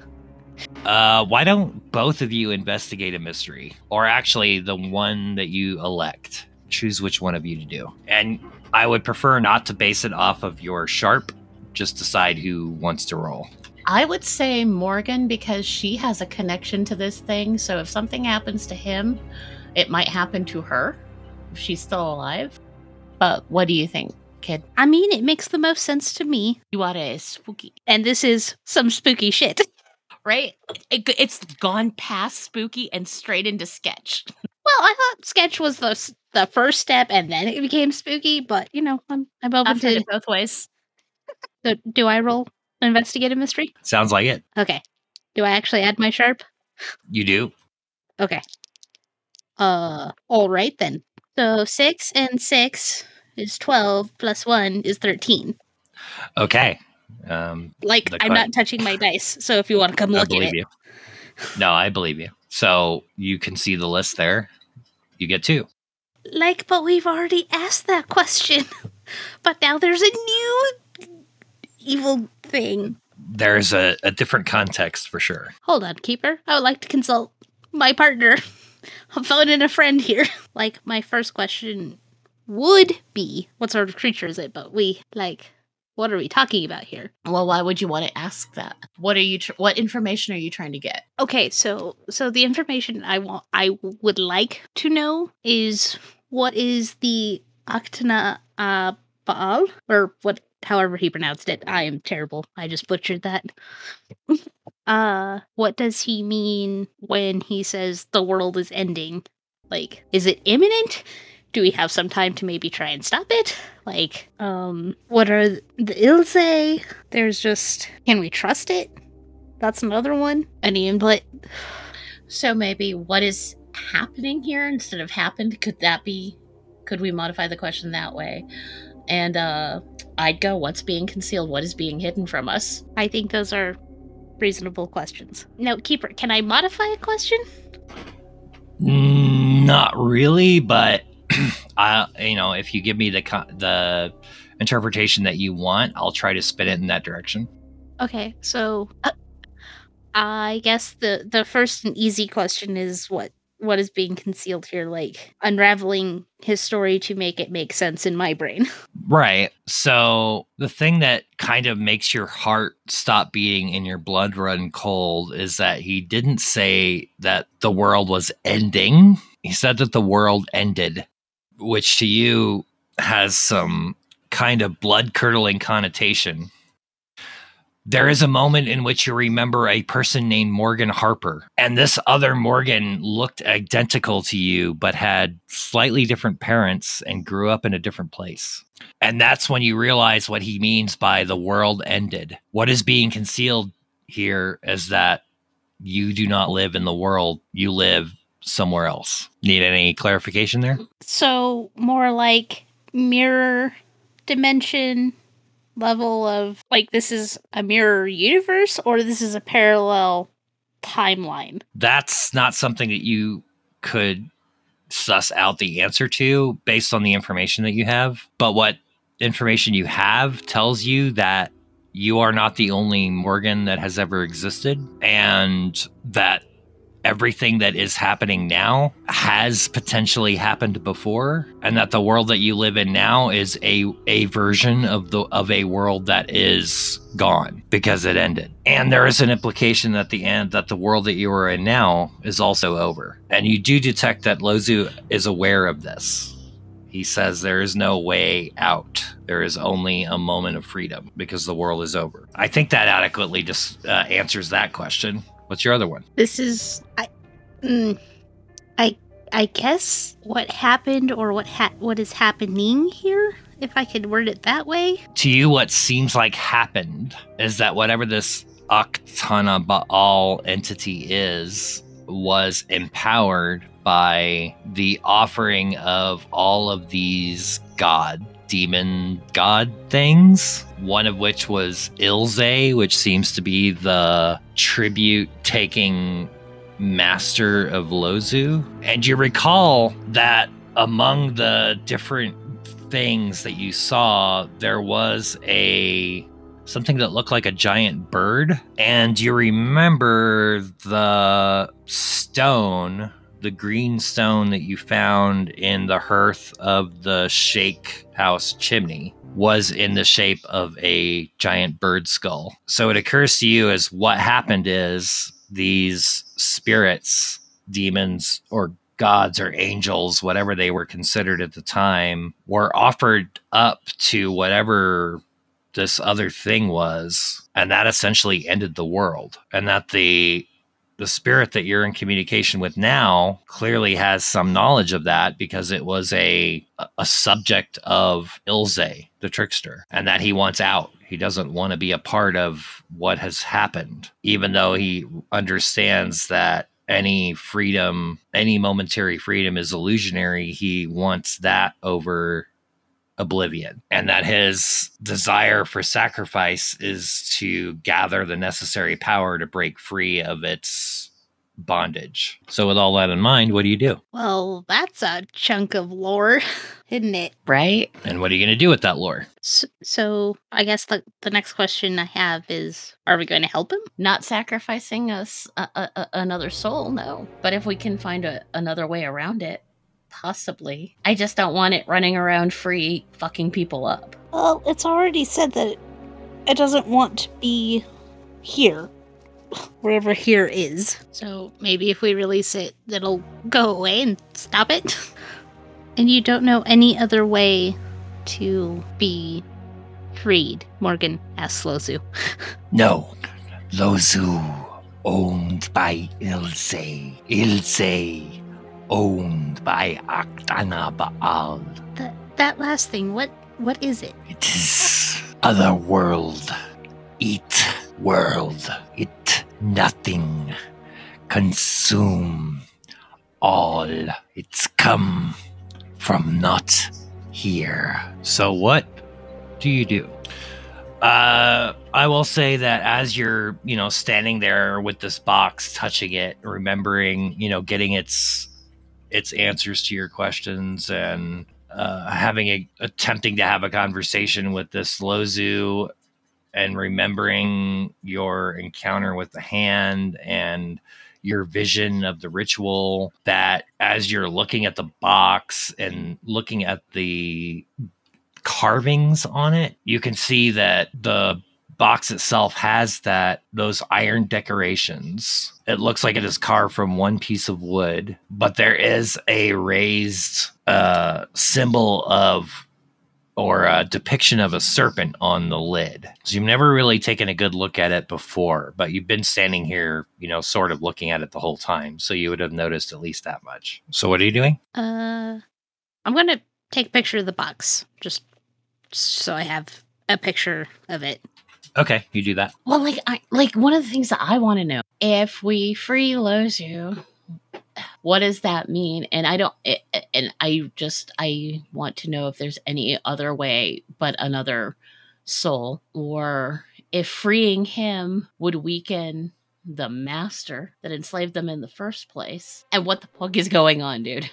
Uh, why don't both of you investigate a mystery? Or actually, the one that you elect. Choose which one of you to do. And I would prefer not to base it off of your sharp, just decide who wants to roll. I would say Morgan because she has a connection to this thing. So if something happens to him, it might happen to her if she's still alive. But what do you think, kid? I mean, it makes the most sense to me. You are a spooky, And this is some spooky shit. right? It, it's gone past spooky and straight into sketch. Well, I thought sketch was the the first step, and then it became spooky. But you know, I'm I'm open I've heard to. it both ways. So, do I roll investigative mystery? Sounds like it. Okay. Do I actually add my sharp? You do. Okay. Uh, all right then. So six and six is twelve plus one is thirteen. Okay. Um, Like I'm not touching my dice. So if you want to come I look at believe it, you. No, I believe you. So you can see the list there. You get two. like, but we've already asked that question. but now there's a new evil thing. There's a, a different context for sure. Hold on, keeper. I would like to consult my partner. I'm phoning a friend here. like, my first question would be, what sort of creature is it? But we like, what are we talking about here? Well, why would you want to ask that? What are you? Tr- what information are you trying to get? Okay, so so the information I want I would like to know is what is the Octana uh, Baal or what however he pronounced it. I am terrible. I just butchered that. uh what does he mean when he says the world is ending? Like is it imminent? Do we have some time to maybe try and stop it? Like um what are the Ilse? There's just can we trust it? That's another one. Any input? So maybe what is happening here instead of happened? Could that be? Could we modify the question that way? And uh I'd go. What's being concealed? What is being hidden from us? I think those are reasonable questions. Now, Keeper, can I modify a question? Mm, Not really, but I, you know, if you give me the the interpretation that you want, I'll try to spin it in that direction. Okay, so uh, I guess the the first and easy question is what what is being concealed here like unraveling his story to make it make sense in my brain. Right. So the thing that kind of makes your heart stop beating and your blood run cold is that he didn't say that the world was ending. He said that the world ended, which to you has some kind of blood curdling connotation. There is a moment in which you remember a person named Morgan Harper, and this other Morgan looked identical to you, but had slightly different parents and grew up in a different place. And that's when you realize what he means by the world ended. What is being concealed here is that you do not live in the world, you live somewhere else. Need any clarification there? So, more like mirror dimension level of like this is a mirror universe or this is a parallel timeline. That's not something that you could suss out the answer to based on the information that you have. But what information you have tells you that you are not the only Morgan that has ever existed, and that everything that is happening now has potentially happened before and that the world that you live in now is a a version of the of a world that is gone because it ended and there is an implication that the end that the world that you are in now is also over and you do detect that lozu is aware of this he says there is no way out. There is only a moment of freedom because the world is over. I think that adequately just uh, answers that question. What's your other one? This is I, mm, I, I guess what happened or what ha- what is happening here, if I could word it that way. To you, what seems like happened is that whatever this Aktana Baal entity is, was empowered by the offering of all of these god demon god things. One of which was ilze which seems to be the tribute taking master of lozu. And you recall that among the different things that you saw there was a something that looked like a giant bird. And you remember the stone the green stone that you found in the hearth of the shake house chimney was in the shape of a giant bird skull. So it occurs to you as what happened is these spirits, demons, or gods or angels, whatever they were considered at the time, were offered up to whatever this other thing was. And that essentially ended the world. And that the the spirit that you're in communication with now clearly has some knowledge of that because it was a a subject of Ilze, the trickster, and that he wants out. He doesn't want to be a part of what has happened, even though he understands that any freedom, any momentary freedom is illusionary. He wants that over oblivion and that his desire for sacrifice is to gather the necessary power to break free of its bondage. So with all that in mind, what do you do? Well, that's a chunk of lore, isn't it? Right? And what are you going to do with that lore? So, so I guess the the next question I have is: Are we going to help him? Not sacrificing us a, a, a- another soul, no. But if we can find a, another way around it, possibly. I just don't want it running around free, fucking people up. Well, it's already said that it doesn't want to be here, wherever here is. So maybe if we release it, it'll go away and stop it. And you don't know any other way to be freed, Morgan asks Lozu. No, Lozu owned by Ilse. Ilse owned by Aktana Baal. That that last thing, what what is it? It is other world. Eat world. It nothing. Consume all. It's come from not here. So what do you do? Uh, I will say that as you're, you know, standing there with this box, touching it, remembering, you know, getting its its answers to your questions, and uh, having a attempting to have a conversation with this Lozu, and remembering your encounter with the hand and your vision of the ritual. That as you're looking at the box and looking at the carvings on it, you can see that the box itself has that those iron decorations. It looks like it is carved from one piece of wood, but there is a raised uh, symbol of or a depiction of a serpent on the lid. So you've never really taken a good look at it before, but you've been standing here, you know, sort of looking at it the whole time. So you would have noticed at least that much. So what are you doing? Uh, I'm gonna take a picture of the box, just so I have a picture of it. Okay, you do that. Well, like, I like one of the things that I want to know: if we free Lozu, what does that mean? And I don't, it, and I just I want to know if there's any other way but another soul, or if freeing him would weaken the master that enslaved them in the first place. And what the fuck is going on, dude?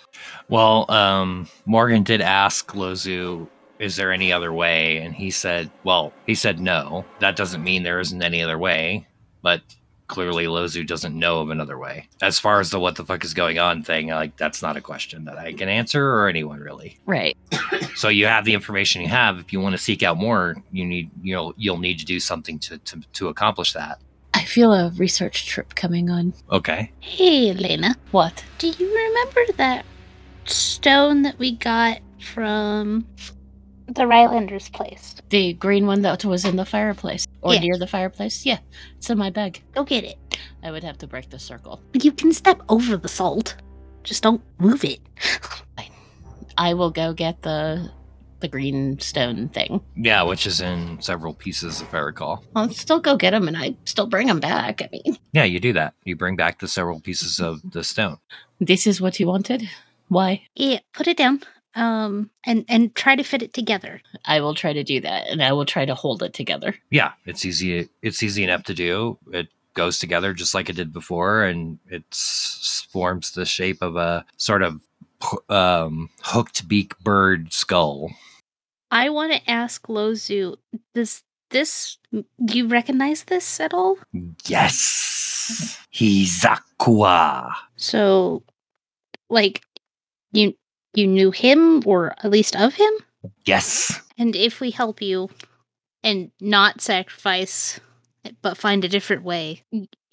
Well, um, Morgan did ask Lozu, is there any other way? And he said, well, he said no. That doesn't mean there isn't any other way, but clearly Lozu doesn't know of another way. As far as the what the fuck is going on thing, like that's not a question that I can answer or anyone really. Right. So you have the information you have. If you want to seek out more, you need you know you'll need to do something to to, to accomplish that. I feel a research trip coming on. Okay. Hey, Elena, What? do you remember that stone that we got from The Rylander's place. The green one that was in the fireplace. Or Yeah. near the fireplace? Yeah. It's in my bag. Go get it. I would have to break the circle. You can step over the salt. Just don't move it. I will go get the the green stone thing. Yeah, which is in several pieces, if I recall. I'll still go get them and I still bring them back. I mean, Yeah, you do that. You bring back the several pieces of the stone. this is what you wanted? Why? Yeah, put it down. Um, and and try to fit it together. I will try to do that and I will try to hold it together. Yeah, it's easy. It's easy enough to do. It goes together just like it did before, and it forms the shape of a sort of um, hooked beak bird skull. I want to ask Lozu, does this do you recognize this at all? Yes. he's Hizakua. So, like, you you knew him or at least of him? Yes. And if we help you and not sacrifice but find a different way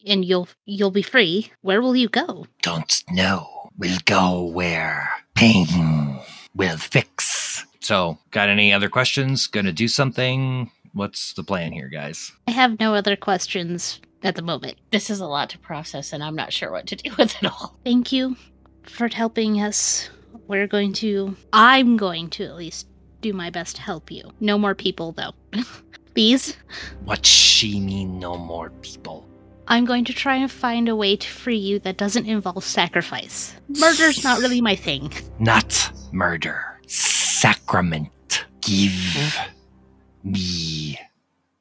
and you'll you'll be free, where will you go? Don't know. We'll go where pain will fix. So, got any other questions? Gonna do something? What's the plan here, guys? I have no other questions at the moment. This is a lot to process and I'm not sure what to do with it all. Thank you for helping us. We're going to I'm going to at least do my best to help you. No more people though. Please. What she mean no more people? I'm going to try and find a way to free you that doesn't involve sacrifice. Murder's not really my thing. Not murder. Sacrament. Give me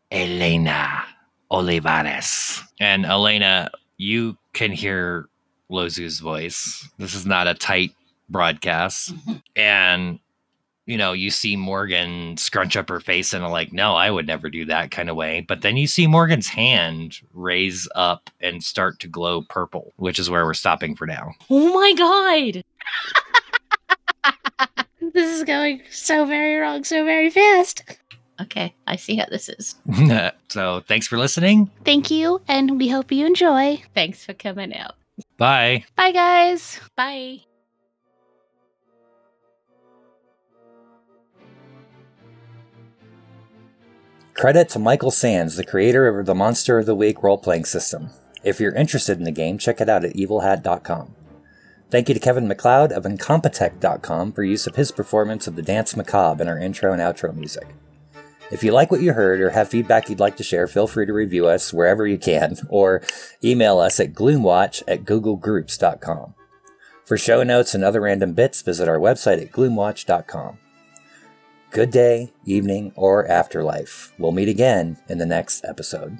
Elena Olivares. And Elena, you can hear Lozu's voice. This is not a tight broadcast. Mm-hmm. And, you know, you see Morgan scrunch up her face in a like, no, I would never do that kind of way. But then you see Morgan's hand raise up and start to glow purple, which is where we're stopping for now. Oh my god! This is going so very wrong, so very fast. Okay, I see how this is. so thanks for listening. Thank you, and we hope you enjoy. Thanks for coming out. Bye. Bye, guys. Bye. Credit to Michael Sands, the creator of the Monster of the Week role playing system. If you're interested in the game, check it out at evilhat.com. Thank you to Kevin MacLeod of Incompetech.com for use of his performance of the Danse Macabre in our intro and outro music. If you like what you heard or have feedback you'd like to share, feel free to review us wherever you can or email us at gloomwatch at googlegroups.com. For show notes and other random bits, visit our website at gloomwatch.com. Good day, evening, or afterlife. We'll meet again in the next episode.